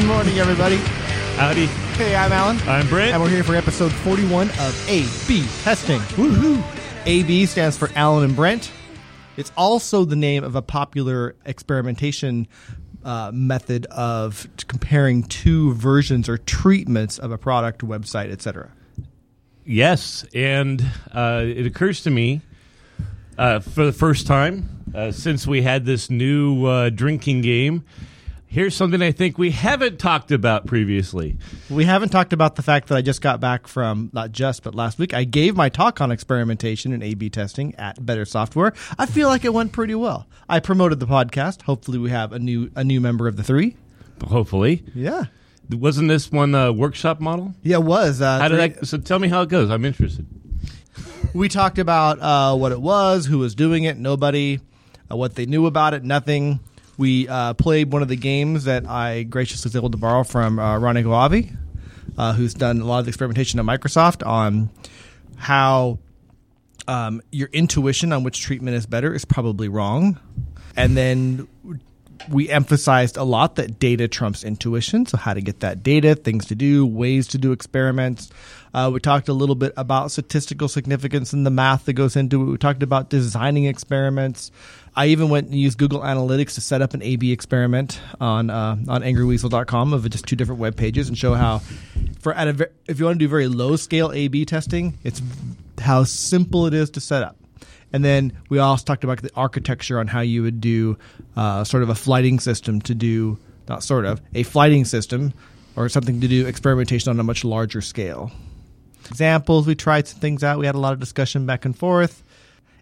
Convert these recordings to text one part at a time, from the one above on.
Good morning, everybody. Howdy. Hey, I'm Alan. I'm Brent. And we're here for episode 41 of A-B testing. Woohoo! A-B stands for Alan and Brent. It's also the name of a popular experimentation uh, method of comparing two versions or treatments of a product, website, etc. Yes, and uh, it occurs to me uh, for the first time uh, since we had this new uh, drinking game. Here's something I think we haven't talked about previously. We haven't talked about the fact that I just got back from not just but last week. I gave my talk on experimentation and A/B testing at Better Software. I feel like it went pretty well. I promoted the podcast. Hopefully, we have a new a new member of the three. Hopefully, Yeah, wasn't this one a workshop model? yeah, it was. Uh, How did three- that? So tell me how it goes. I'm interested. We talked about uh, what it was, who was doing it, nobody, uh, what they knew about it, nothing. We uh, played one of the games that I graciously was able to borrow from uh, Ronny Kohavi, uh, who's done a lot of the experimentation at Microsoft on how um, your intuition on which treatment is better is probably wrong. And then we emphasized a lot that data trumps intuition. So, how to get that data, things to do, ways to do experiments. Uh, we talked a little bit about statistical significance and the math that goes into it. We talked about designing experiments. I even went and used Google Analytics to set up an A/B experiment on uh, on angryweasel.com of just two different web pages and show how, for at a if you want to do very low scale A/B testing, it's how simple it is to set up. And then we also talked about the architecture on how you would do uh, sort of a flighting system to do, not sort of, a flighting system or something to do experimentation on a much larger scale. Examples, we tried some things out. We had a lot of discussion back and forth.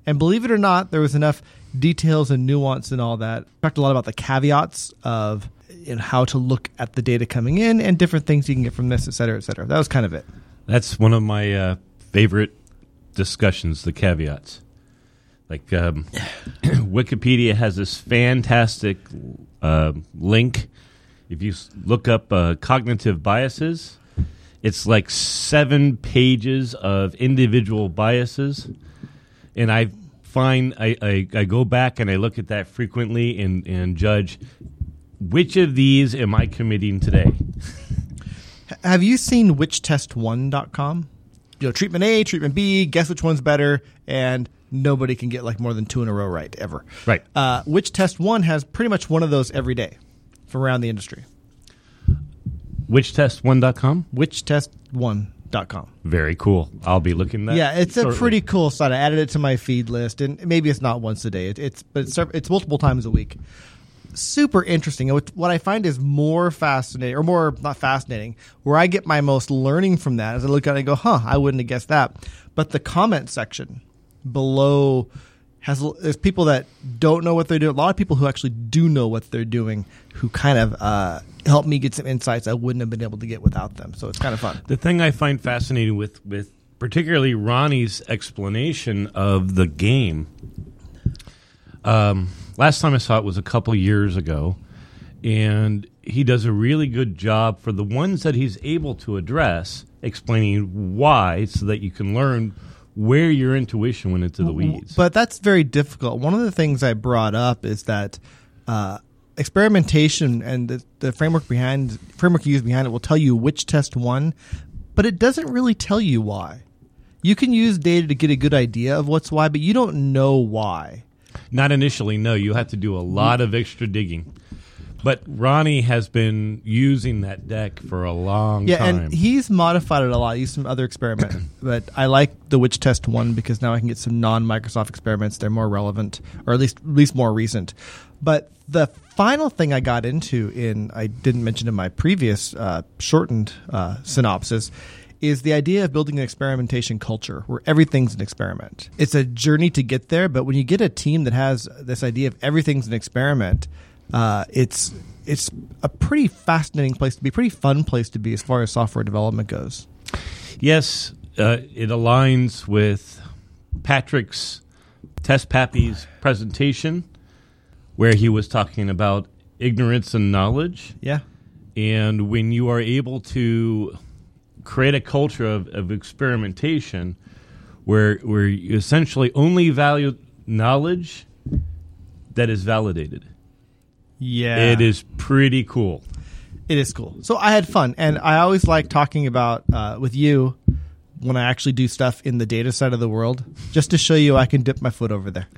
And believe it or not, there was enough details and nuance and all that. We talked a lot about the caveats of you know, how to look at the data coming in and different things you can get from this, et cetera, et cetera. That was kind of it. That's one of my uh, favorite discussions. The caveats, like um, Wikipedia has this fantastic uh, link. If you look up uh, cognitive biases, it's like seven pages of individual biases, and I find I, I, I go back and I look at that frequently and, and judge which of these am I committing today. Have you seen whichtestwon.com? You know, treatment A, treatment B, guess which one's better, and nobody can get like more than two in a row right ever. Right. Uh, Which Test Won has pretty much one of those every day from around the industry. Whichtestwon.com? Whichtestwon.com. Very cool. I'll be looking that. Yeah, it's a pretty cool site. I added it to my feed list, and maybe it's not once a day. It, it's but it's, it's multiple times a week. Super interesting. What what I find is more fascinating, or more not fascinating, where I get my most learning from that. As I look at it and go, "Huh, I wouldn't have guessed that." But the comment section below has there's people that don't know what they're doing. A lot of people who actually do know what they're doing, who kind of uh, help me get some insights I wouldn't have been able to get without them. So it's kind of fun. The thing I find fascinating with with particularly Ronny's explanation of the game. Um, last time I saw it was a couple years ago, and he does a really good job for the ones that he's able to address, explaining why, so that you can learn where your intuition went into the weeds. But that's very difficult. One of the things I brought up is that uh, experimentation and the, the framework behind framework you use behind it will tell you which test won, but it doesn't really tell you why. You can use data to get a good idea of what's why, but you don't know why. Not initially, no. You have to do a lot of extra digging. But Ronny has been using that deck for a long Yeah, time. and he's modified it a lot. Used some other experiment, but I like the Which Test Won because now I can get some non-Microsoft experiments. They're more relevant, or at least at least more recent. But the final thing I got into in I didn't mention in my previous uh, shortened uh, synopsis is the idea of building an experimentation culture where everything's an experiment. It's a journey to get there, but when you get a team that has this idea of everything's an experiment, uh, it's it's a pretty fascinating place to be, pretty fun place to be as far as software development goes. Yes, uh, it aligns with Patrick's Test Pappy's presentation, where he was talking about ignorance and knowledge. Yeah. And when you are able to create a culture of, of experimentation where, where you essentially only value knowledge that is validated, Yeah. it is pretty cool. It is cool. So I had fun, and I always like talking about uh, with you when I actually do stuff in the data side of the world, just to show you I can dip my foot over there.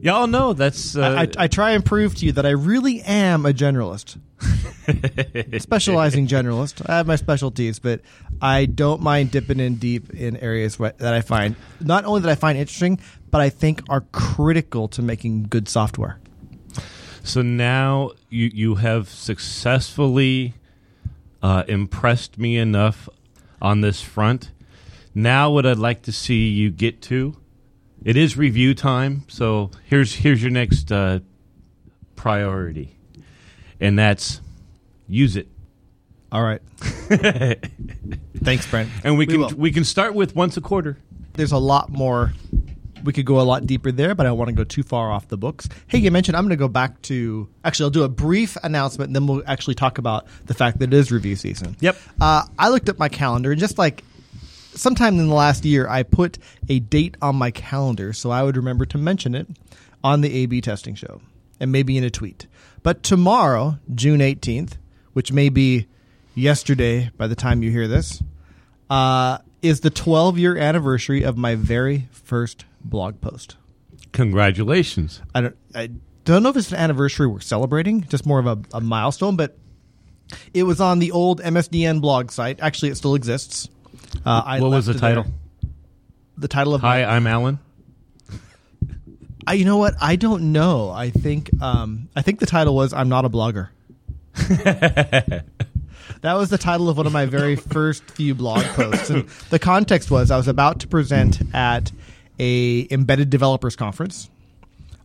Y'all know that's. Uh, I, I, I try and prove to you that I really am a generalist, specializing generalist. I have my specialties, but I don't mind dipping in deep in areas wh- that I find not only that I find interesting, but I think are critical to making good software. So now you you have successfully uh, impressed me enough on this front. Now, what I'd like to see you get to, it is review time. So here's here's your next uh, priority, and that's use it. All right. Thanks, Brent. And we We can will. we can start with once a quarter. There's a lot more. We could go a lot deeper there, but I don't want to go too far off the books. Hey, you mentioned I'm going to go back to. Actually, I'll do a brief announcement, and then we'll actually talk about the fact that it is review season. Yep. Uh, I looked at my calendar, and just like sometime in the last year, I put a date on my calendar so I would remember to mention it on the A/B testing show, and maybe in a tweet. But tomorrow, June 18th, which may be yesterday by the time you hear this, uh, is the 12 year anniversary of my very first blog post. Congratulations. I don't, I don't know if it's an anniversary we're celebrating, just more of a, a milestone, but it was on the old MSDN blog site. Actually, it still exists. Uh, I what was the it there. title? The title of Hi, I'm Alan. I, you know what? I don't know. I think um, I think the title was "I'm not a blogger." that was the title of one of my very first few blog posts, and the context was I was about to present at a embedded developers conference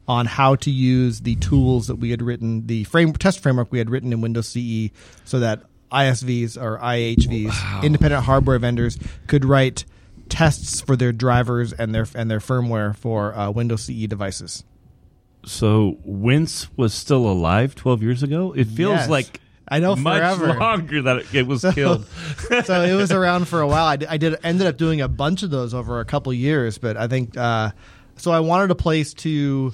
on how to use the tools that we had written, the frame test framework we had written in Windows CE, so that ISVs or IHVs, independent hardware vendors, could write tests for their drivers and their and their firmware for uh, Windows CE devices. So WinCE was still alive 12 years ago. It feels Yes. like I know much forever. longer that it- it was killed. so it was around for a while. I did, I did ended up doing a bunch of those over a couple years, but I think uh, so. I wanted a place to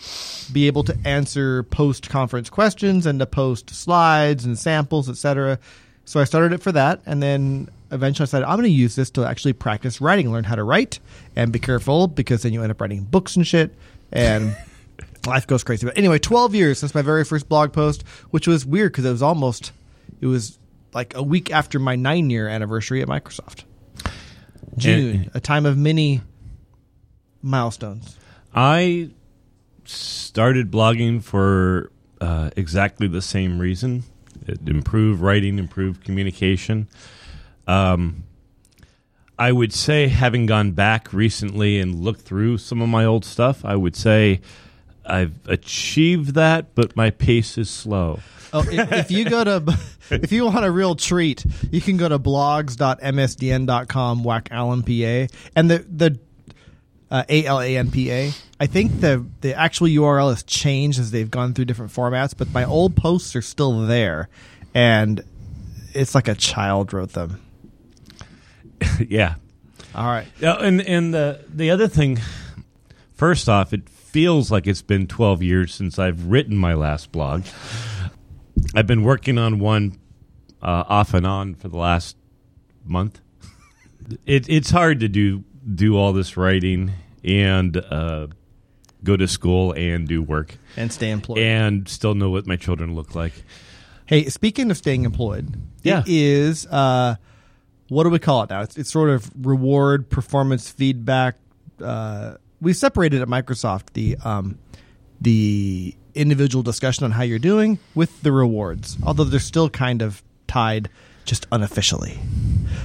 be able to answer post conference questions and to post slides and samples, etc. So I started it for that, and then eventually I said, I'm going to use this to actually practice writing, learn how to write, and be careful because then you end up writing books and shit and. Life goes crazy. But anyway, 12 years since my very first blog post, which was weird because it was almost, it was like a week after my nine year anniversary at Microsoft. June, And- a time of many milestones. I started blogging for uh, exactly the same reason: it improve writing, improve communication. Um, I would say, having gone back recently and looked through some of my old stuff, I would say I've achieved that, but my pace is slow. Oh, if, if you go to, if you want a real treat, you can go to blogs.msdn.com, whack Alan PA, and the the uh, A L A N P A. I think the the actual URL has changed as they've gone through different formats, but my old posts are still there, and it's like a child wrote them. yeah, All right, and and the the other thing, first off, it feels like it's been 12 years since I've written my last blog. I've been working on one uh, off and on for the last month. It, it's hard to do do all this writing and uh, go to school and do work and stay employed. and still know what my children look like. Hey, speaking of staying employed, Yeah. it is uh, what do we call it now? It's, it's sort of reward performance feedback. Uh, we separated at Microsoft the um, the individual discussion on how you're doing with the rewards, although they're still kind of tied just unofficially.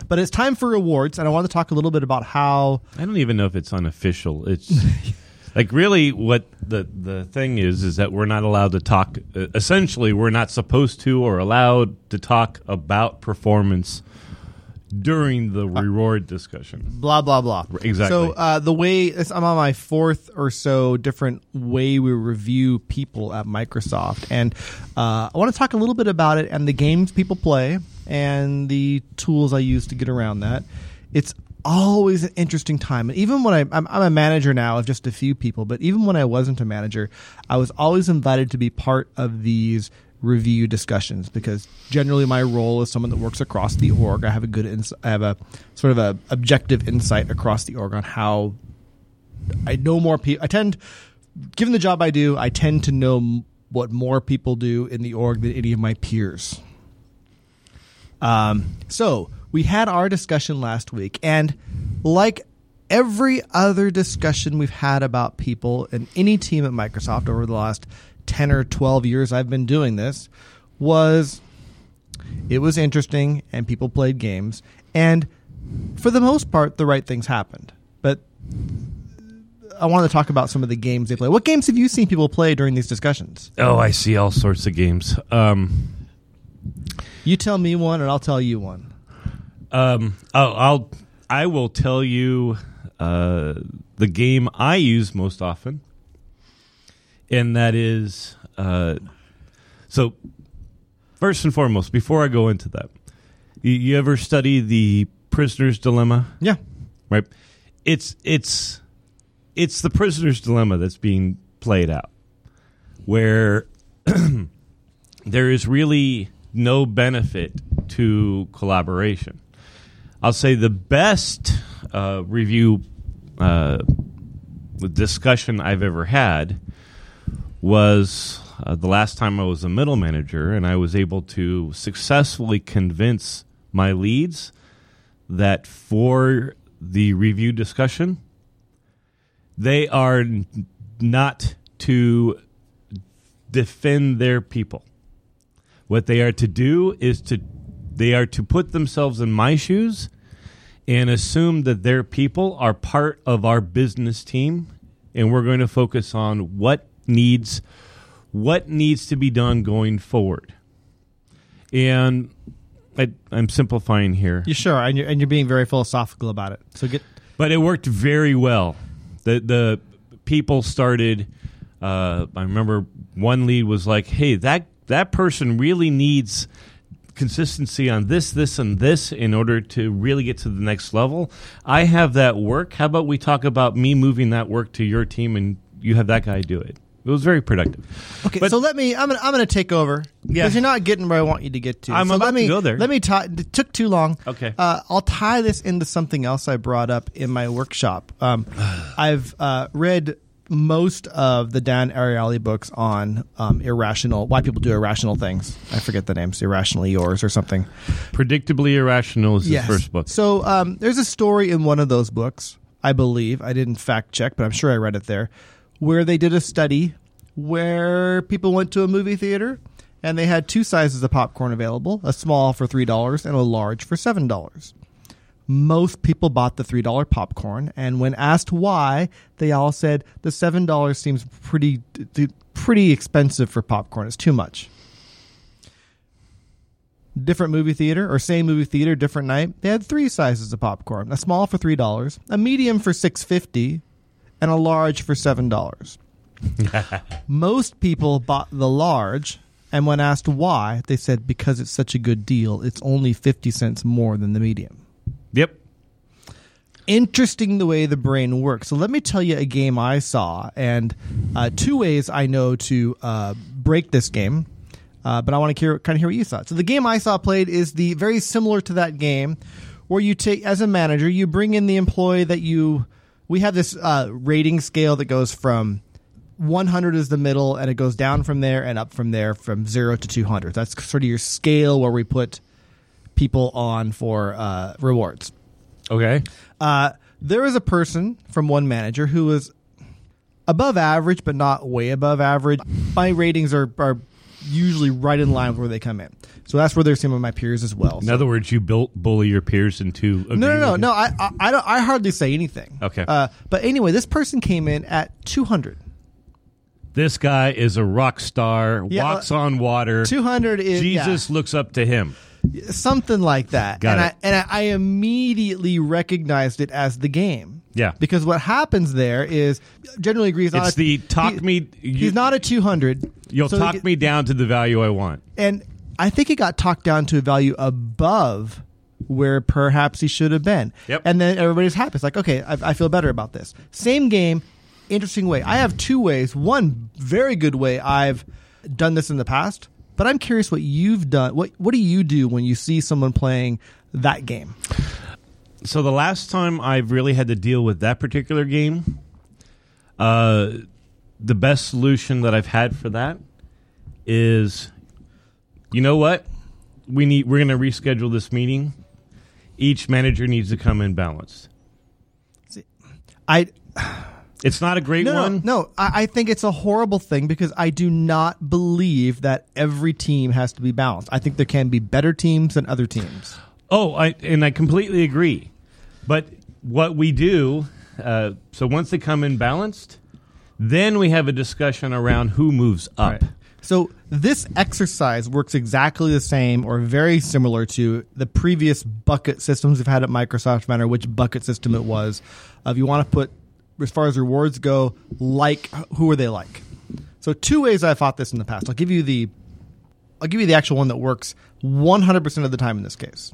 But it's time for rewards, and I want to talk a little bit about how I don't even know if it's unofficial. It's like really what the the thing is is that we're not allowed to talk. Uh, essentially, we're not supposed to or allowed to talk about performance during the reward discussion. blah blah blah. Exactly. So uh, the way I'm on my fourth or so different way we review people at Microsoft, and uh, I want to talk a little bit about it and the games people play and the tools I use to get around that. It's always an interesting time, and even when I, I'm, I'm a manager now of just a few people, but even when I wasn't a manager, I was always invited to be part of these review discussions because generally my role is someone that works across the org. I have a good ins- I have a sort of a objective insight across the org on how I know more people. I tend, given the job I do, I tend to know what more people do in the org than any of my peers. Um, so we had our discussion last week, and like every other discussion we've had about people in any team at Microsoft over the last 10 or 12 years I've been doing this, was it was interesting and people played games. And for the most part, the right things happened. But I want to talk about some of the games they play. What games have you seen people play during these discussions? Oh, I see all sorts of games. Um, You tell me one, and I'll tell you one. um, I'll, I'll I will tell you uh, the game I use most often, and that is uh, so. First and foremost, before I go into that, you, you ever study the prisoner's dilemma? Yeah. right? It's it's it's the prisoner's dilemma that's being played out, where there is really no benefit to collaboration. I'll say the best uh, review uh, discussion I've ever had was uh, the last time I was a middle manager, and I was able to successfully convince my leads that for the review discussion, they are n- not to defend their people. What they are to do is to they are to put themselves in my shoes and assume that their people are part of our business team and we're going to focus on what needs what needs to be done going forward. And I, I'm simplifying here. You sure? And you're, and you're being very philosophical about it. So get but it worked very well. The the people started. Uh, I remember one lead was like, "Hey, that that person really needs consistency on this, this, and this in order to really get to the next level. I have that work. How about we talk about me moving that work to your team, and you have that guy do it." It was very productive. Okay, But- so let me. I'm gonna. I'm gonna take over because Yeah. you're not getting where I want you to get to. I'm so about let to me, go there. Let me. Tie, it took too long. Okay. Uh, I'll tie this into something else I brought up in my workshop. Um, I've uh, read most of the Dan Ariely books on um, irrational. Why people do irrational things. I forget the names. Irrationally yours or something. Predictably irrational is his Yes. first book. So um, there's a story in one of those books, I believe. I didn't fact check, but I'm sure I read it there, where they did a study where people went to a movie theater and they had two sizes of popcorn available a small for $3 and a large for $7. Most people bought the $3 popcorn, and when asked why, they all said the $7 seems pretty pretty expensive for popcorn. It's too much different movie theater or same movie theater different night they had three sizes of popcorn a small for three dollars a medium for six fifty and a large for seven dollars most people bought the large and when asked why they said because it's such a good deal it's only 50 cents more than the medium Yep. interesting the way the brain works. So let me tell you a game I saw, and uh, two ways I know to uh, break this game. Uh, but I want to hear, kind of hear what you thought. So the game I saw played is the very similar to that game, where you take as a manager, you bring in the employee that you. We have this uh, rating scale that goes from 100 is the middle, and it goes down from there and up from there from zero to 200. That's sort of your scale where we put people on for uh, rewards. Okay. Uh, there was a person from one manager who was above average, but not way above average. My ratings are, are usually right in line with where they come in. So that's where they're some of my peers as well. In So- other words, you built bully your peers into no, no, no, no. I, I, I, don't, I hardly say anything. Okay. Uh, but anyway, this person came in at 200. This guy is a rock star, Yeah, walks uh, on water. 200 is yeah. Jesus looks up to him. something like that. Got and it. I and I immediately recognized it as the game. Yeah. Because what happens there is generally agrees not It's a- the talk he- me. You, he's not a 200. You'll So talk me down to the value I want. and I think he got talked down to a value above where perhaps he should have been. Yep. And then everybody's happy. It's like, okay, I, I feel better about this. Same game, interesting way. I have two ways. One very good way I've done this in the past but I'm curious what you've done. What what do you do when you see someone playing that game? So the last time I've really had to deal with that particular game, uh, the best solution that I've had for that is, you know what, we need we're going to reschedule this meeting. Each manager needs to come in balanced. I It's not a great no one. no no. I, I think it's a horrible thing because I do not believe that every team has to be balanced. I think there can be better teams than other teams. Oh, I and I completely agree. But what we do, uh, so once they come in balanced, then we have a discussion around who moves up. Right. So this exercise works exactly the same or very similar to the previous bucket systems we've had at Microsoft, no matter which bucket system it was. If you want to put, as far as rewards go, like who are they like? So two ways I've thought this in the past. I'll give you the, I'll give you the actual one that works 100% of the time in this case.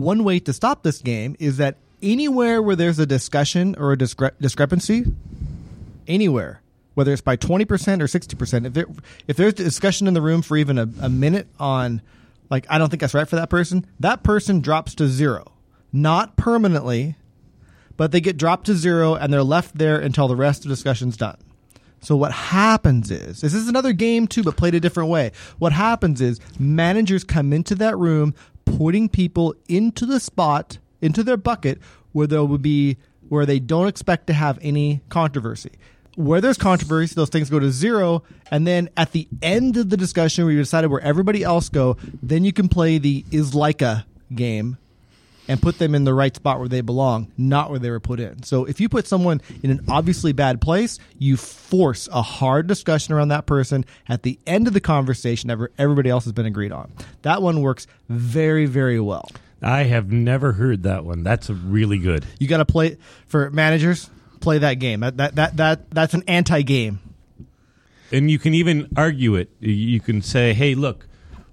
One way to stop this game is that anywhere where there's a discussion or a discre- discrepancy, anywhere, whether it's by 20% or 60%, if, there, if there's discussion in the room for even a, a minute on, like, I don't think that's right for that person, that person drops to zero. Not permanently, but they get dropped to zero and they're left there until the rest of the discussion's done. So what happens is this is another game too, but played a different way. What happens is managers come into that room, putting people into the spot, into their bucket where there will be where they don't expect to have any controversy. Where there's controversy, those things go to zero, and then at the end of the discussion where you decided where everybody else go, then you can play the is like a game and put them in the right spot where they belong, not where they were put in. So if you put someone in an obviously bad place, you force a hard discussion around that person at the end of the conversation ever everybody else has been agreed on. That one works very, very well. I have never heard that one. That's a really good. You got to play for managers, play that game. That that that, that that's an anti-game. And you can even argue it. You can say, "Hey, look,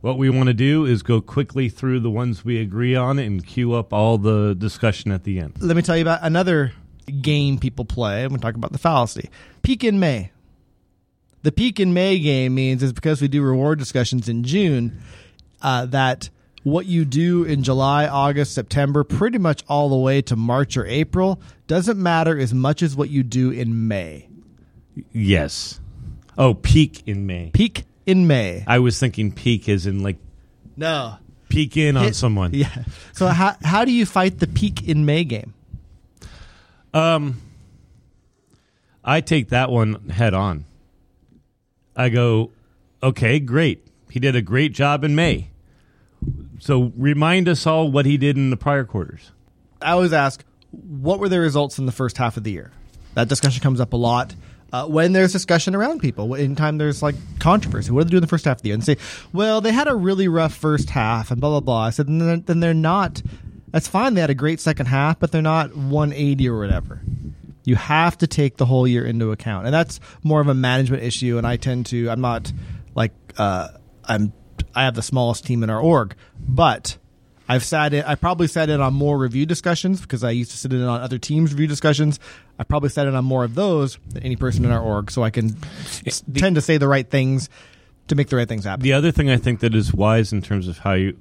what we want to do is go quickly through the ones we agree on and queue up all the discussion at the end." Let me tell you about another game people play. I'm going to talk about the fallacy. Peak in May. The peak in May game means is because we do reward discussions in June uh, that what you do in July, August, September, pretty much all the way to March or April doesn't matter as much as what you do in May. Yes. Oh, peak in May. Peak in May. I was thinking peak is in like No. peek in on Hit- someone. Yeah. So how how do you fight the peak in May game? Um, I take that one head on. I go, okay, great. He did a great job in May. So remind us all what he did in the prior quarters. I always ask, what were the results in the first half of the year? That discussion comes up a lot. Uh, when there's discussion around people, in time there's like controversy, what do they do in the first half of the year? And say, well, they had a really rough first half and blah, blah, blah. I said, then they're, then they're not, that's fine. They had a great second half, but they're not 180 or whatever. You have to take the whole year into account. And that's more of a management issue. And I tend to, I'm not like, uh, I'm, I have the smallest team in our org, but I've sat in. I probably sat in on more review discussions because I used to sit in on other teams' review discussions. I probably sat in on more of those than any person in our org, so I can s- tend to say the right things to make the right things happen. The other thing I think that is wise in terms of how you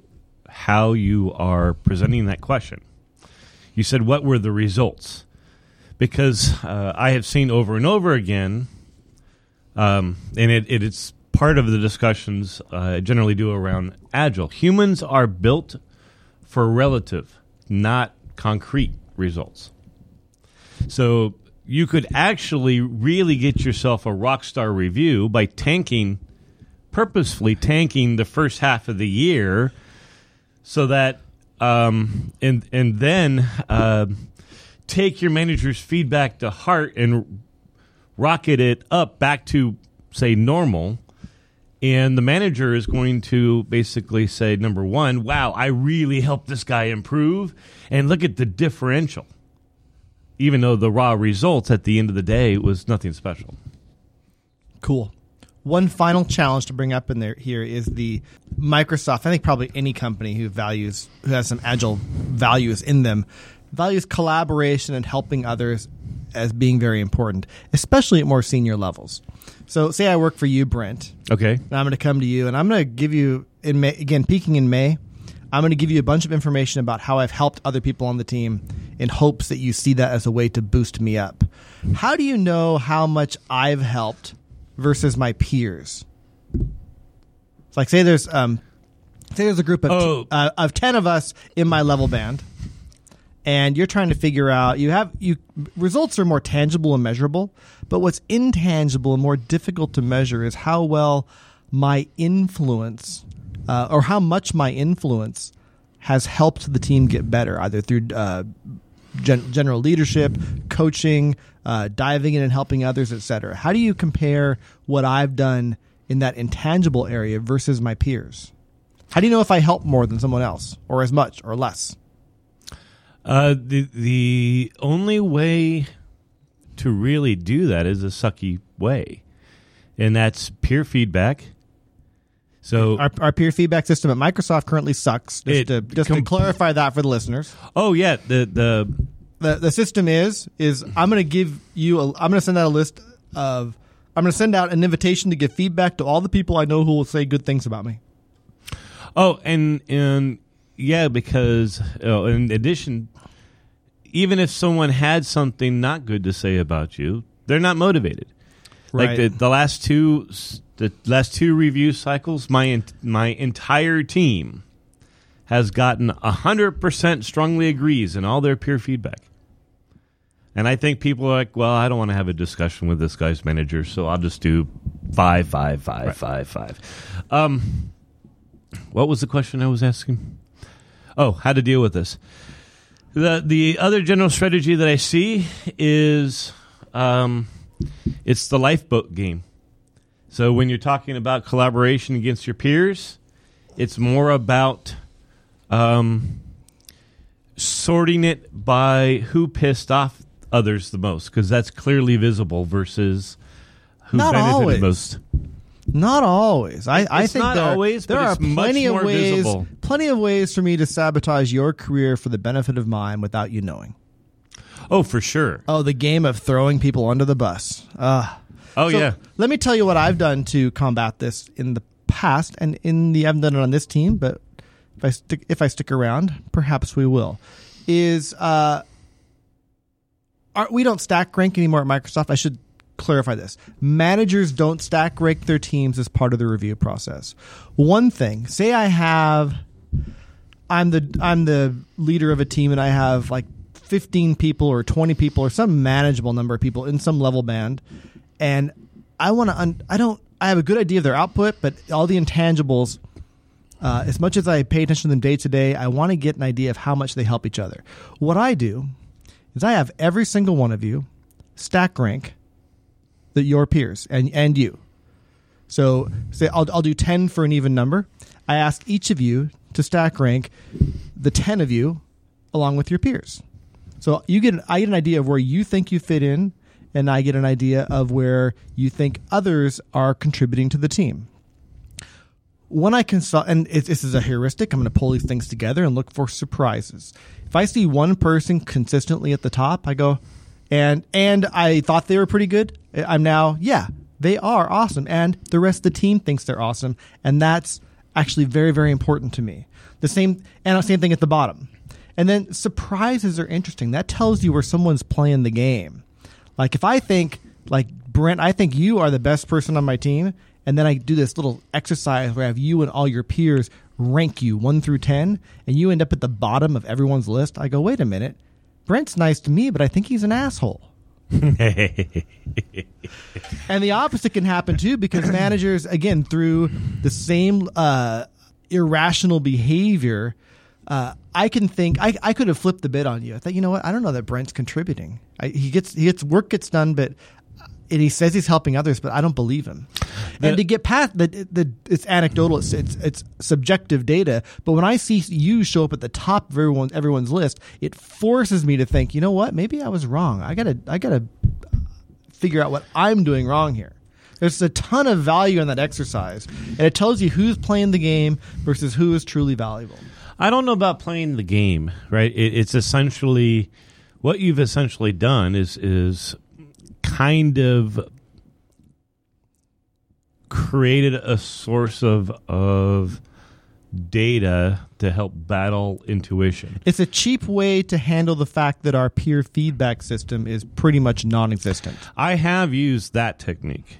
how you are presenting that question. You said what were the results? Because uh, I have seen over and over again, um, and it, it is part of the discussions uh, I generally do around agile. Humans are built for relative, not concrete results. So you could actually really get yourself a rock star review by tanking purposefully tanking the first half of the year so that um, and and then uh, take your manager's feedback to heart and rocket it up back to say normal and the manager is going to basically say number one wow i really helped this guy improve and look at the differential even though the raw results at the end of the day was nothing special Cool. One final challenge to bring up in there here is the Microsoft. I think probably any company who values who has some agile values in them values collaboration and helping others as being very important, especially at more senior levels. So, say I work for you, Brent, Okay. and I'm going to come to you, and I'm going to give you in May, again peaking in May. I'm going to give you a bunch of information about how I've helped other people on the team in hopes that you see that as a way to boost me up. How do you know how much I've helped versus my peers? It's like say there's um, say there's a group of Oh. uh, of ten of us in my level band, and you're trying to figure out you have you results are more tangible and measurable, but what's intangible and more difficult to measure is how well my influence uh, or how much my influence has helped the team get better, either through uh, gen- general leadership, coaching, uh, diving in and helping others, etc. How do you compare what I've done in that intangible area versus my peers? How do you know if I help more than someone else, or as much, or less? Uh, the the only way to really do that is a sucky way, and that's peer feedback. So, Our, our peer feedback system at Microsoft currently sucks. Just, to, just to clarify that for the listeners, oh yeah, the the the the system is is I'm going to give you a, I'm going to send out a list of I'm going to send out an invitation to give feedback to all the people I know who will say good things about me. Oh, and and yeah, because oh, in addition, even if someone had something not good to say about you, they're not motivated. Like the the last two the last two review cycles, my my entire team has gotten hundred percent strongly agrees in all their peer feedback. And I think people are like, well, I don't want to have a discussion with this guy's manager, so I'll just do five, five, five, five, five. Um, what was the question I was asking? Oh, how to deal with this. The the other general strategy that I see is um, it's the lifeboat game. So when you're talking about collaboration against your peers, it's more about um, sorting it by who pissed off others the most because that's clearly visible versus who Not benefited always. most. Not always. I, I think not there, always, there but are plenty of ways, visible. plenty of ways for me to sabotage your career for the benefit of mine without you knowing. Oh, for sure. Oh, the game of throwing people under the bus. Uh, Oh so yeah. Let me tell you what I've done to combat this in the past, and in the I haven't done it on this team, but if I stick if I stick around, perhaps we will. Is uh, our, we don't stack rank anymore at Microsoft. I should clarify this. Managers don't stack rank their teams as part of the review process. One thing, say I have I'm the I'm the leader of a team and I have like 15 people or 20 people or some manageable number of people in some level band and I want to un- I don't I have a good idea of their output but all the intangibles uh, as much as I pay attention to them day to day I want to get an idea of how much they help each other. What I do is I have every single one of you stack rank the your peers and and you. So say I'll I'll do 10 for an even number. I ask each of you to stack rank the 10 of you along with your peers. So you get an, I get an idea of where you think you fit in and I get an idea of where you think others are contributing to the team. When I consult, and it, this is a heuristic, I'm going to pull these things together and look for surprises. If I see one person consistently at the top, I go, and and I thought they were pretty good. I'm now, yeah, they are awesome, and the rest of the team thinks they're awesome, and that's actually very very important to me. The same and the same thing at the bottom. And then surprises are interesting. That tells you where someone's playing the game. Like if I think like Brent, I think you are the best person on my team, and then I do this little exercise where I have you and all your peers rank you one through ten, and you end up at the bottom of everyone's list. I go, wait a minute, Brent's nice to me, but I think he's an asshole. And the opposite can happen too because managers, again, through the same uh, irrational behavior, uh, I can think I, I could have flipped the bid on you. I thought, you know what? I don't know that Brent's contributing. I, he gets he gets work gets done, but and he says he's helping others, but I don't believe him. And Uh, to get past the, the it's anecdotal, it's, it's it's subjective data. But when I see you show up at the top of everyone everyone's list, it forces me to think, you know what? Maybe I was wrong. I gotta I gotta figure out what I'm doing wrong here. There's a ton of value in that exercise, and it tells you who's playing the game versus who is truly valuable. I don't know about playing the game, right? It, it's essentially what you've essentially done is is kind of created a source of of data to help battle intuition. It's a cheap way to handle the fact that our peer feedback system is pretty much non-existent. I have used that technique.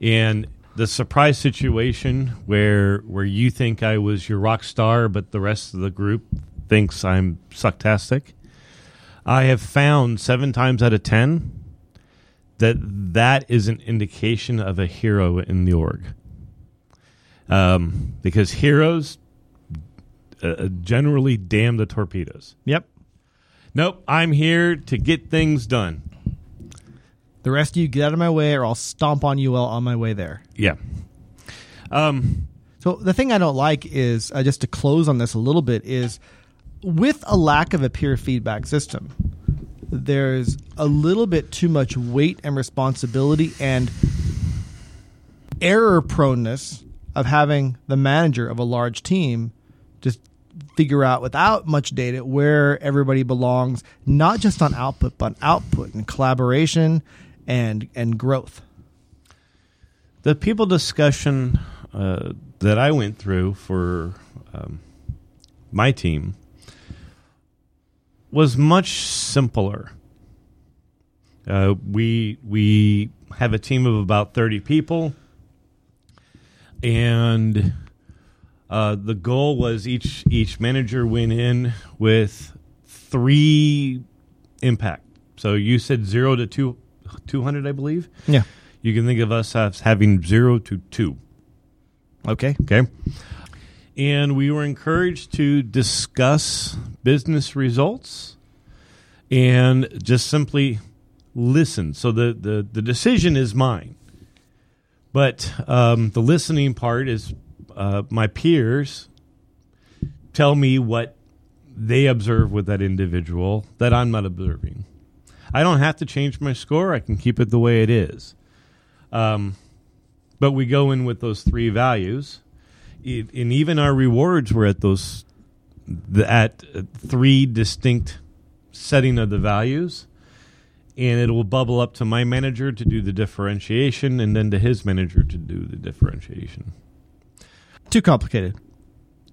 And the surprise situation where where you think I was your rock star but the rest of the group thinks I'm sucktastic. I have found 7 times out of 10 that that is an indication of a hero in the org. Um, because heroes uh, generally damn the torpedoes. Yep. Nope, I'm here to get things done. The rest of you get out of my way, or I'll stomp on you while on my way there. Yeah. Um, So the thing I don't like is uh, just to close on this a little bit is with a lack of a peer feedback system, there's a little bit too much weight and responsibility and error proneness of having the manager of a large team just figure out without much data where everybody belongs, not just on output, but on output and collaboration and and growth. the people discussion uh, that I went through for um, my team was much simpler. Uh, we we have a team of about thirty people, and uh, the goal was each each manager went in with three impact. So you said zero to two, 200, I believe. Yeah. You can think of us as having zero to two. Okay. Okay. And we were encouraged to discuss business results and just simply listen. So the, the, the decision is mine. But um, the listening part is uh, my peers tell me what they observe with that individual that I'm not observing. I don't have to change my score. I can keep it the way it is. Um, but we go in with those three values, it, and even our rewards were at those the, at three distinct setting of the values, and it will bubble up to my manager to do the differentiation, and then to his manager to do the differentiation. Too complicated.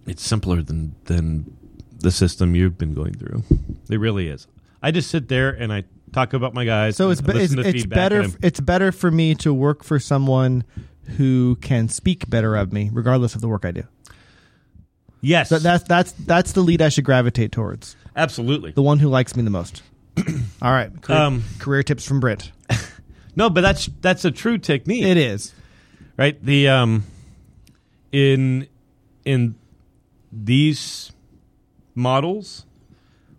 It's simpler than than the system you've been going through. It really is. I just sit there and I talk about my guys. So it's be- it's, it's better it's better for me to work for someone who can speak better of me, regardless of the work I do. yes, So that's that's that's the lead I should gravitate towards. absolutely. The one who likes me the most. All right, career, Um, career tips from Brent. No, but that's that's a true technique. It is. right the um in in these models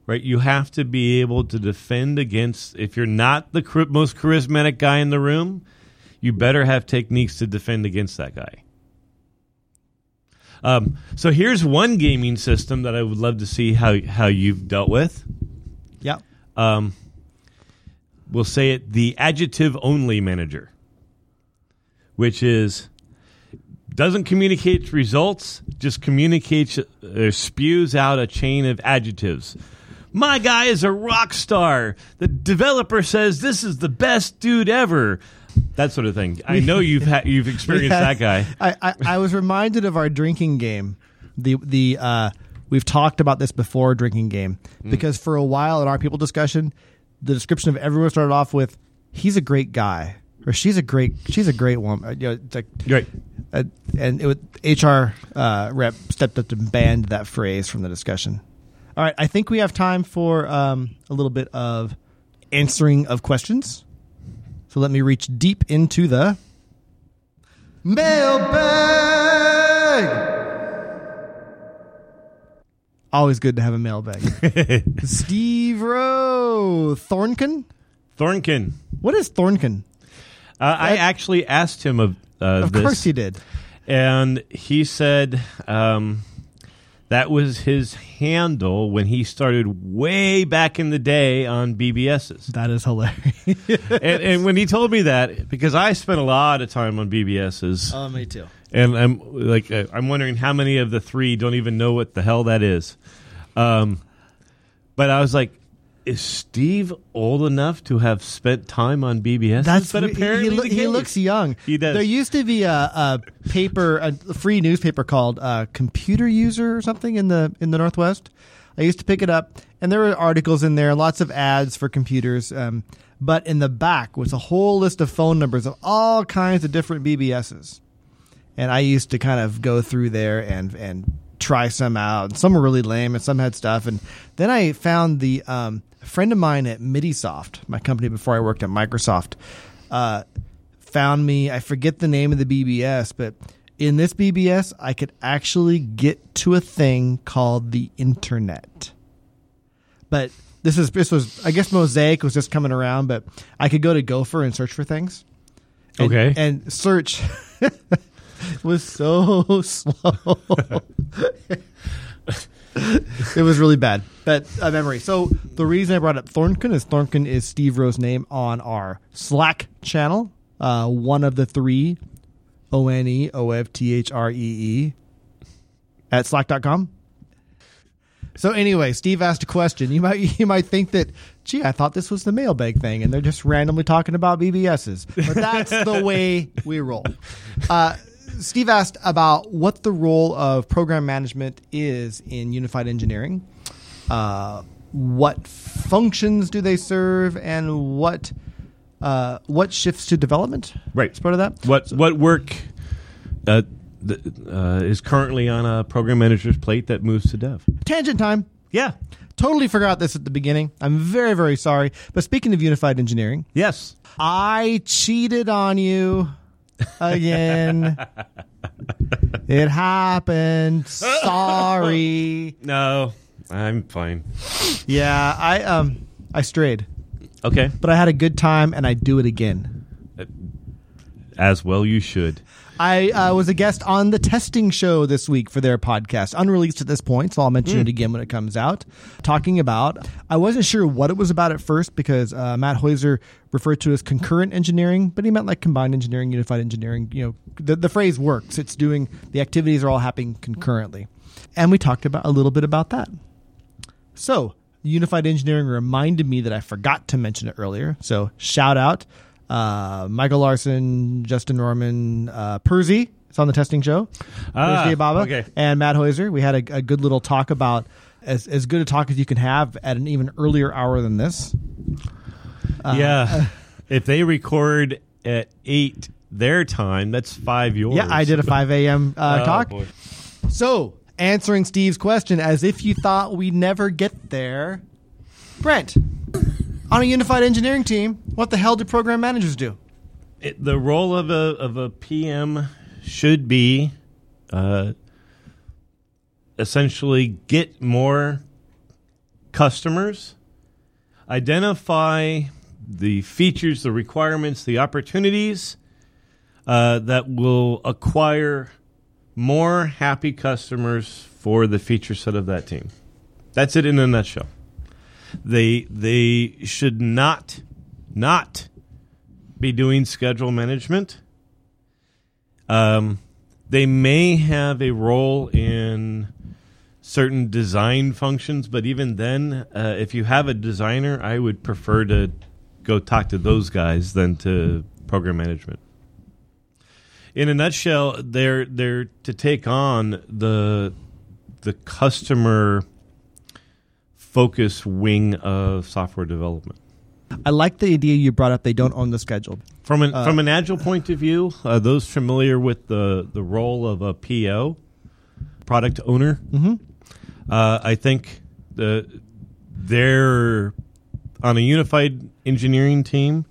right you have to be able to defend against if you're not the most charismatic guy in the room you better have techniques to defend against that guy um, so here's one gaming system that I would love to see how how you've dealt with. Yeah. Um, we'll say it the adjective only manager, which is doesn't communicate results, just communicates or spews out a chain of adjectives. My guy is a rock star. The developer says this is the best dude ever. That sort of thing. I know you've ha- you've experienced Yeah. that guy. I, I, I was reminded of our drinking game. The the uh, we've talked about this before drinking game Mm. because for a while in our people discussion, the description of everyone started off with "he's a great guy" or "she's a great she's a great woman." You know, it's like, Right. uh, and it was, HR uh, rep stepped up and banned that phrase from the discussion. All right, I think we have time for um, a little bit of answering of questions. So let me reach deep into the mailbag. Always good to have a mailbag. Steve Rowe, Thornkin. Thornkin. What is Thornkin? Uh, I actually asked him of uh, Of this. course you did. and he said um, that was his handle when he started way back in the day on BBSs. That is hilarious. and, and when he told me that, because I spent a lot of time on BBSs, oh, me too. and I'm like, uh, I'm wondering how many of the three don't even know what the hell that is. Um, but I was like, is Steve old enough to have spent time on BBS? That's but he- apparently he, lo- he looks young. He does. There used to be a, a paper, a free newspaper called uh, Computer User or something in the in the Northwest. I used to pick it up, and there were articles in there, lots of ads for computers. Um, but in the back was a whole list of phone numbers of all kinds of different BBSs, and I used to kind of go through there and and try some out. Some were really lame, and some had stuff. And then I found the um, a friend of mine at MIDIsoft, my company before I worked at Microsoft, uh, found me. I forget the name of the BBS, but in this BBS, I could actually get to a thing called the internet. But this is this was I guess Mosaic was just coming around, but I could go to Gopher and search for things. And- Okay. and search was so slow. it was really bad. But uh, memory. So the reason I brought up Thornton is Thornton is Steve Rowe's name on our Slack channel. Uh, one of the three O N E O F T H R E E at slack.com. So anyway, Steve asked a question. You might you might think that, gee, I thought this was the mailbag thing, and they're just randomly talking about BBSs. But that's the way we roll. Uh, Steve asked about what the role of program management is in unified engineering. Uh, what functions do they serve, and what uh, what shifts to development? Right. as part of that. What what work uh, th- uh, is currently on a program manager's plate that moves to dev? Tangent time. Yeah. Totally forgot this at the beginning. I'm very very sorry. But speaking of unified engineering, Yes. I cheated on you again. it happened. Sorry. No, I'm fine. Yeah, I um I strayed, Okay. but I had a good time and I'd do it again. As well, you should. I uh, was a guest on the testing show this week for their podcast, unreleased at this point, so I'll mention it again when it comes out. Talking about, I wasn't sure what it was about at first because uh, Matt Heusser referred to it as concurrent engineering, but he meant like combined engineering, unified engineering. You know, the, the phrase works. It's doing the activities are all happening concurrently, and we talked about a little bit about that. So, unified engineering reminded me that I forgot to mention it earlier. So, shout out uh, Michael Larsen, Justin Rohrman, uh, Perze. It's on the testing show. Ah, Perze Ababa okay. and Matt Heusser. We had a, a good little talk about as as good a talk as you can have at an even earlier hour than this. yeah. if they record at eight their time, that's five yours. Yeah, I did a 5 a.m. Uh, Oh, talk. boy. So, answering Steve's question as if you thought we'd never get there, Brent, on a unified engineering team, what the hell do program managers do? It- the role of a of a PM should be uh, essentially get more customers, identify the features, the requirements, the opportunities uh, that will acquire more happy customers for the feature set of that team. That's it in a nutshell. They they should not not be doing schedule management. Um, they may have a role in certain design functions, but even then, uh, if you have a designer, I would prefer to go talk to those guys than to program management. In a nutshell, they're they're to take on the the customer focus wing of software development. I like the idea you brought up. They don't own the schedule. From an from an agile point of view, uh, those familiar with the the role of a PO, product owner, uh, I think the they're on a unified engineering team.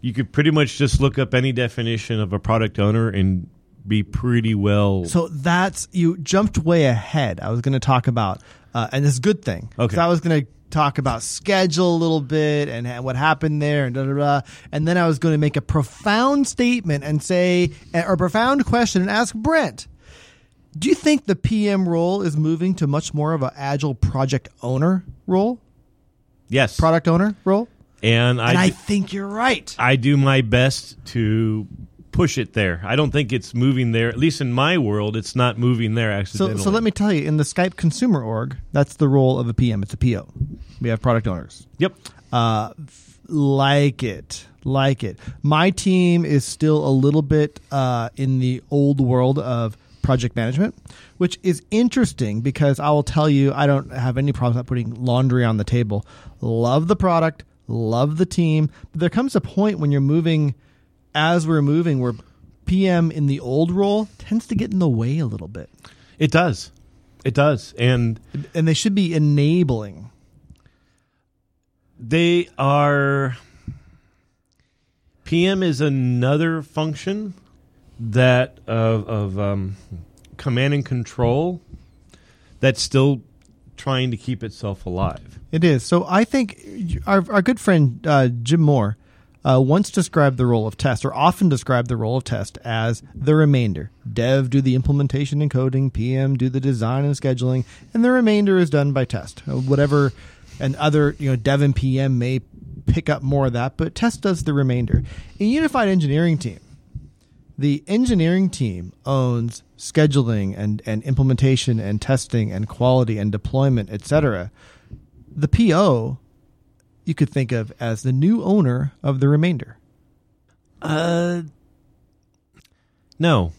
You could pretty much just look up any definition of a product owner and be pretty well. So that's you jumped way ahead. I was going to talk about, uh, and it's a good thing. Okay. I was going to talk about schedule a little bit and ha- what happened there, and da da da. And then I was going to make a profound statement and say, or a profound question, and ask Brent. Do you think the PM role is moving to much more of an agile project owner role, yes, product owner role? and I and I do- think you're right. I do my best to push it there. I don't think it's moving there. At least in my world, it's not moving there So, accidentally. so let me tell you, in the Skype consumer org, that's the role of a PM. It's a PO. We have product owners. Yep. Uh, like it, like it. My team is still a little bit uh, in the old world of project management, which is interesting because I will tell you, I don't have any problems not putting laundry on the table. Love the product, love the team, but there comes a point when you're moving, as we're moving, where PM in the old role tends to get in the way a little bit, It does. It does. And and they should be enabling. they are PM is another function that of, of um, command and control that's still trying to keep itself alive. It is. So I think our, our good friend uh, Jim Moore uh, once described the role of test, or often described the role of test as the remainder. Dev do the implementation and coding, PM do the design and scheduling, and the remainder is done by test. Uh, Whatever, and other you know dev and PM may pick up more of that, but test does the remainder. In unified engineering team, the engineering team owns scheduling and, and implementation and testing and quality and deployment, etc. The PO you could think of as the new owner of the remainder. Uh, no.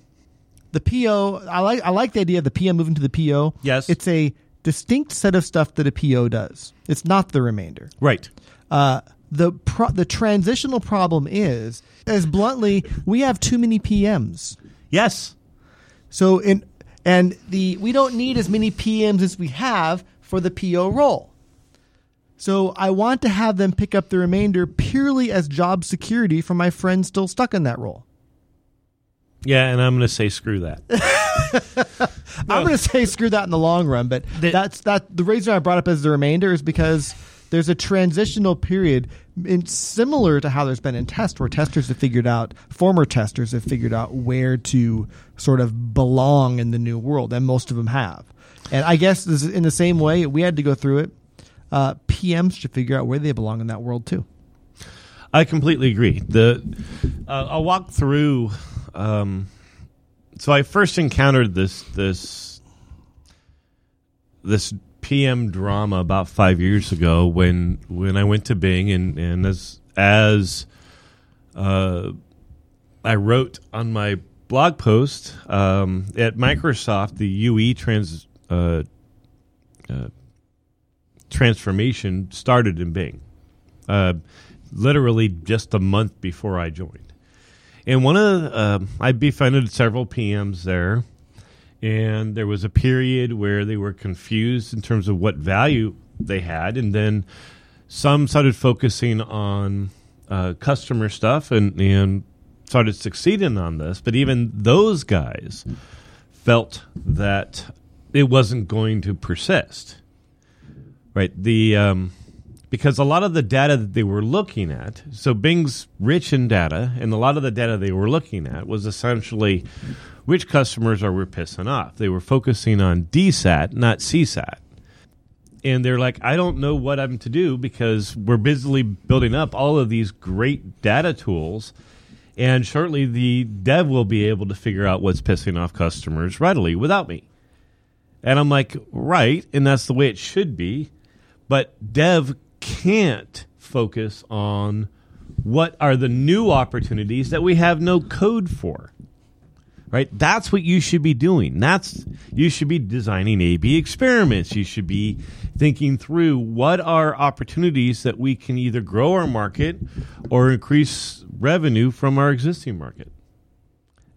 The PO, I like I like the idea of the PM moving to the PO. Yes. It's a distinct set of stuff that a PO does. It's not the remainder. Right. Uh, the pro- the transitional problem is, as bluntly, we have too many PMs. Yes. So in and the we don't need as many PMs as we have for the PO role. So I want to have them pick up the remainder purely as job security for my friends still stuck in that role. Yeah, and I'm going to say screw that. I'm going to say screw that in the long run, but The- that's that. The reason I brought up as the remainder is because there's a transitional period, in, similar to how there's been in test, where testers have figured out, former testers have figured out where to sort of belong in the new world, and most of them have. And I guess this is in the same way we had to go through it. Uh, PMs should figure out where they belong in that world too. I completely agree. The uh, I'll walk through. Um, so I first encountered this this this PM drama about five years ago when when I went to Bing and and as as uh, I wrote on my blog post um, at Microsoft the UE trans uh, uh, transformation started in Bing. Uh, literally just a month before I joined. And one of the, um I befriended several PMs there, and there was a period where they were confused in terms of what value they had, and then some started focusing on uh, customer stuff and and started succeeding on this. But even those guys felt that it wasn't going to persist. Right. The um, because a lot of the data that they were looking at, so Bing's rich in data, and a lot of the data they were looking at was essentially which customers are we pissing off. They were focusing on DSAT, not CSAT. And they're like, I don't know what I'm to do because we're busily building up all of these great data tools. And shortly, the dev will be able to figure out what's pissing off customers readily without me. And I'm like, right. And that's the way it should be. But dev can't focus on what are the new opportunities that we have no code for. Right? That's what you should be doing. That's you should be designing A B experiments. You should be thinking through what are opportunities that we can either grow our market or increase revenue from our existing market.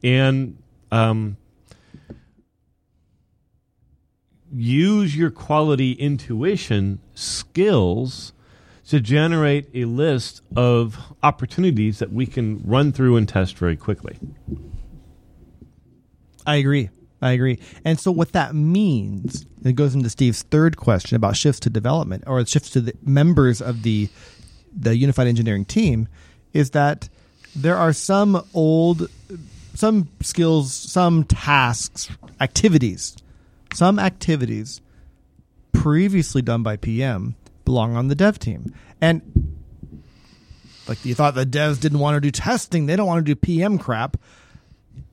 And um, use your quality intuition skills to generate a list of opportunities that we can run through and test very quickly. I agree. I agree. And so what that means, it goes into Steve's third question about shifts to development or shifts to the members of the the unified engineering team, is that there are some old some skills, some tasks, activities, some activities previously done by PM belong on the dev team. And like you thought the devs didn't want to do testing, they don't want to do PM crap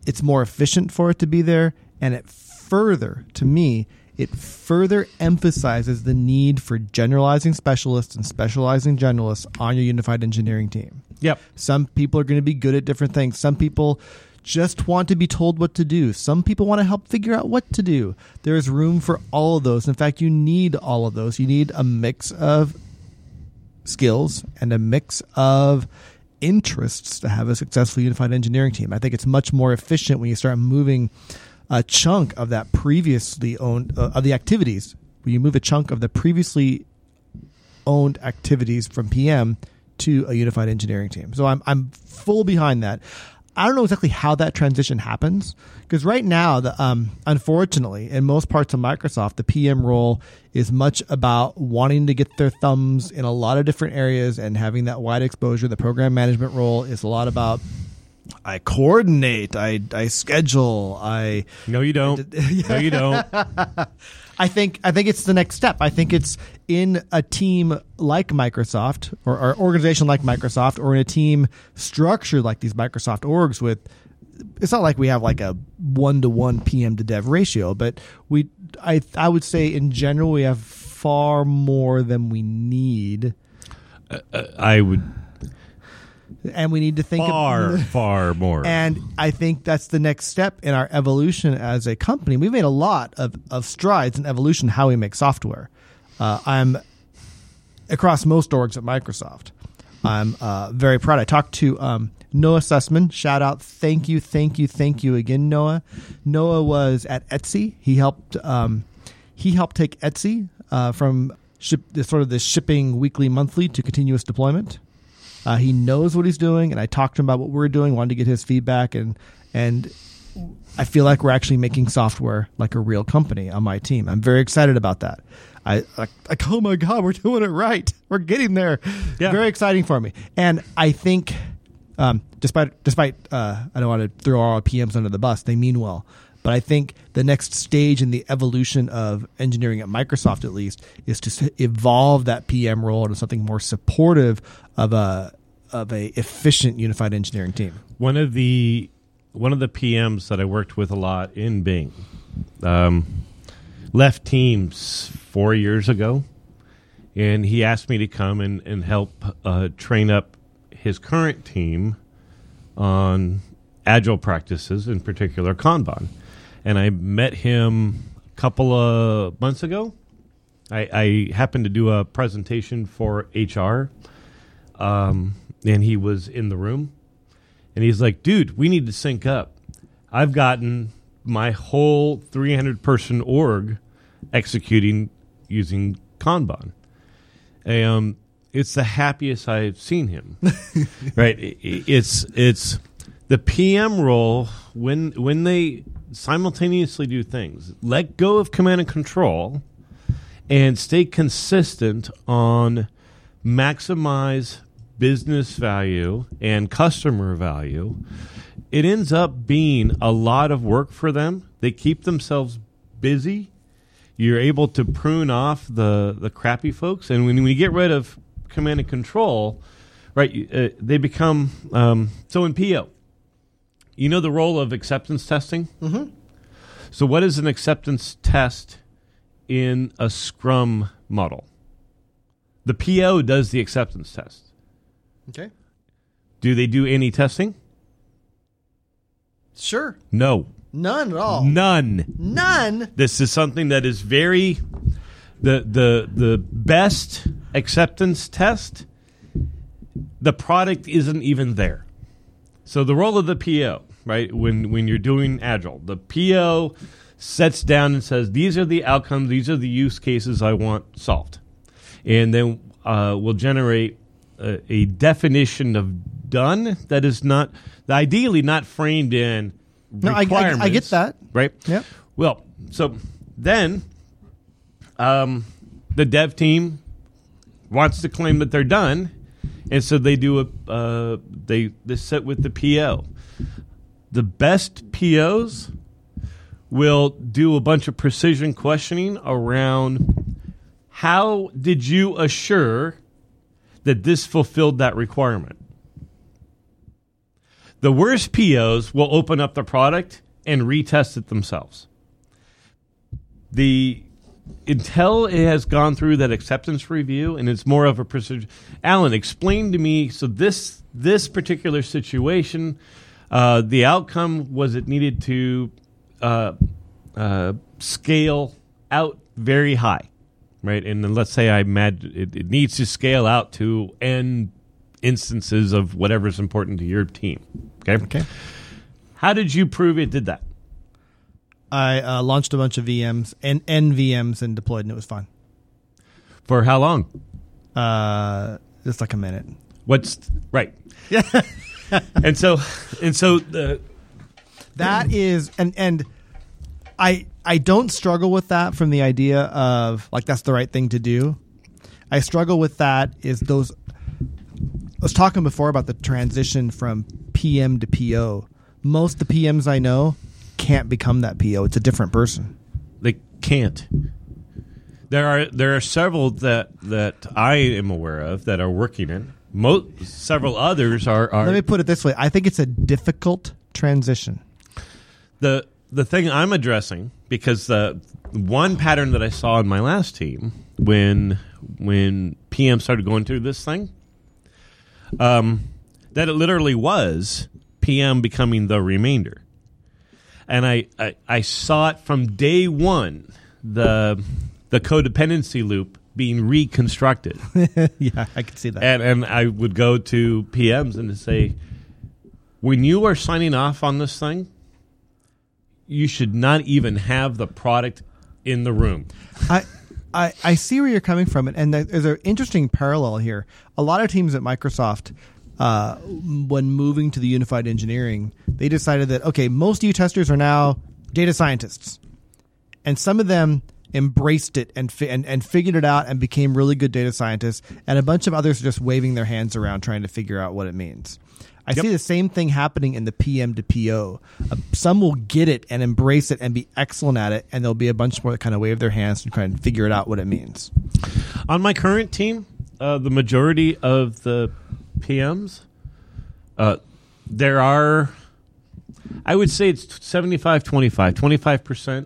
it's more efficient for it to be there and it further to me it further emphasizes the need for generalizing specialists and specializing generalists on your unified engineering team. Yep. Some people are going to be good at different things. Some people just want to be told what to do. Some people want to help figure out what to do. There is room for all of those. In fact, you need all of those. You need a mix of skills and a mix of interests to have a successful unified engineering team. I think it's much more efficient when you start moving a chunk of that previously owned uh, of the activities. When you move a chunk of the previously owned activities from PM to a unified engineering team. So I'm I'm full behind that. I don't know exactly how that transition happens because right now, the, um, unfortunately, in most parts of Microsoft, the PM role is much about wanting to get their thumbs in a lot of different areas and having that wide exposure. The program management role is a lot about I coordinate, I I schedule, I No, you don't. no, you don't. I think I think it's the next step. I think it's in a team like Microsoft or, or organization like Microsoft or in a team structured like these Microsoft orgs with it's not like we have like a one to one PM to dev ratio, but we I I would say in general we have far more than we need, uh, uh, I would and we need to think far, of, far more. And I think that's the next step in our evolution as a company. We've made a lot of, of strides in evolution how we make software. Uh, I'm across most orgs at Microsoft. I'm uh, very proud. I talked to um, Noah Sussman. Shout out, thank you, thank you, thank you again, Noah. Noah was at Etsy. He helped. Um, he helped take Etsy uh, from ship, sort of the shipping weekly, monthly to continuous deployment. Uh, he knows what he's doing, and I talked to him about what we're doing. Wanted to get his feedback, and and I feel like we're actually making software like a real company on my team. I'm very excited about that. I like, oh my god, we're doing it right. We're getting there. Yeah. Very exciting for me, and I think. Um, despite despite uh, I don't want to throw all our PMs under the bus. They mean well, but I think the next stage in the evolution of engineering at Microsoft, at least, is to evolve that PM role into something more supportive of a of a efficient unified engineering team. one of the one of the PMs that I worked with a lot in Bing um, left teams four years ago, and he asked me to come and and help uh, train up his current team on agile practices, in particular Kanban. And I met him a couple of months ago. I, I happened to do a presentation for HR, um, and he was in the room. And he's like, dude, we need to sync up. I've gotten my whole 300 person org executing using Kanban. Um, it's the happiest I've seen him. right? It's it's the PM role when when they simultaneously do things. Let go of command and control and stay consistent on maximize business value and customer value, it ends up being a lot of work for them. They keep themselves busy. You're able to prune off the, the crappy folks. And when, you get rid of command and control, right, uh, they become. Um, so in PO, you know the role of acceptance testing? Mm-hmm. So, what is an acceptance test in a Scrum model? The PO does the acceptance test. Okay. Do they do any testing? Sure. No, None at all. none. None. This is something that is very the the the best acceptance test. The product isn't even there. So the role of the PO, right? When when you're doing agile, the PO sets down and says, "These are the outcomes. These are the use cases I want solved," and then uh, will generate a, a definition of done that is not ideally not framed in No, I- I- I get that. right? Yep. Well, so then um, the dev team wants to claim that they're done, and so they do a uh, they they sit with the PO. The best POs will do a bunch of precision questioning around how did you assure that this fulfilled that requirement. The worst POs will open up the product and retest it themselves. The until it has gone through that acceptance review and it's more of a procedure. Alan, explain to me. So this this particular situation, uh, the outcome was it needed to uh, uh, scale out very high, right? And then let's say I imagine it, it needs to scale out to n instances of whatever's important to your team. Okay. Okay. How did you prove it did that? I uh, launched a bunch of VMs and NVMs and deployed, and it was fine. For how long? Uh, just like a minute. What's right? Yeah. and so and so the That is, and and I I don't struggle with that from the idea of like that's the right thing to do. I struggle with that is those. I was talking before about the transition from PM to PO. Most of the PMs I know can't become that PO. It's a different person. they can't. There are there are several that that I am aware of that are working in. Mo- several others are are Let me put it this way: I think it's a difficult transition. the the thing I'm addressing because the one pattern that I saw in my last team when when PM started going through this thing, um, that it literally was PM becoming the remainder, and I, I I saw it from day one the the codependency loop being reconstructed yeah, I can see that. and and I would go to PMs and say, when you are signing off on this thing, you should not even have the product in the room. I, I I see where you're coming from, and there- there's an interesting parallel here. A lot of teams at Microsoft, uh, when moving to the unified engineering, they decided that okay, most U testers are now data scientists, and some of them embraced it and fi- and, and figured it out and became really good data scientists, and a bunch of others are just waving their hands around trying to figure out what it means. I see the same thing happening in the PM to PO. Uh, some will get it and embrace it and be excellent at it, and there'll be a bunch more that kind of wave their hands and try and figure it out what it means. On my current team, uh, the majority of the PMs, uh, there are, I would say it's 75 25. 25%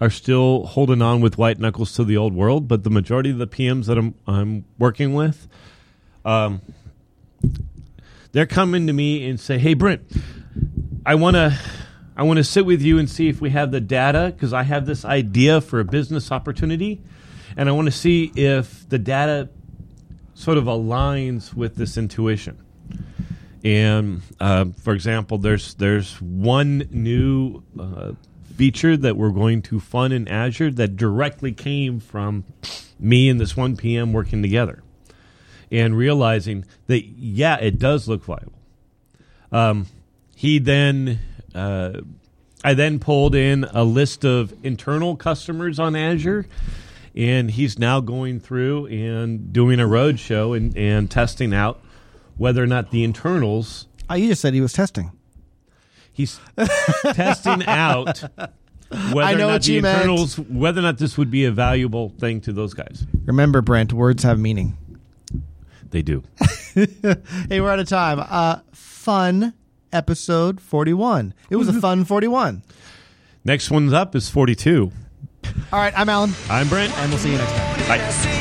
are still holding on with white knuckles to the old world, but the majority of the PMs that I'm, I'm working with, um, they're coming to me and say, "Hey, Brent, I want to." I want to sit with you and see if we have the data because I have this idea for a business opportunity, and I want to see if the data sort of aligns with this intuition. And uh, for example, there's there's one new uh, feature that we're going to fund in Azure that directly came from me and this one PM working together, and realizing that yeah, it does look viable. Um, he then uh, I then pulled in a list of internal customers on Azure, and he's now going through and doing a roadshow and, and testing out whether or not the internals Oh, you just said he was testing. he's testing out whether I know or not what the you meant. internals whether or not this would be a valuable thing to those guys. Remember, Brent, words have meaning. They do. Hey, we're out of time. Uh, fun episode 41. It was a fun 41. Next one's up is 42. All right, I'm Alan, I'm Brent. and we'll see you next time. Bye. see you soon.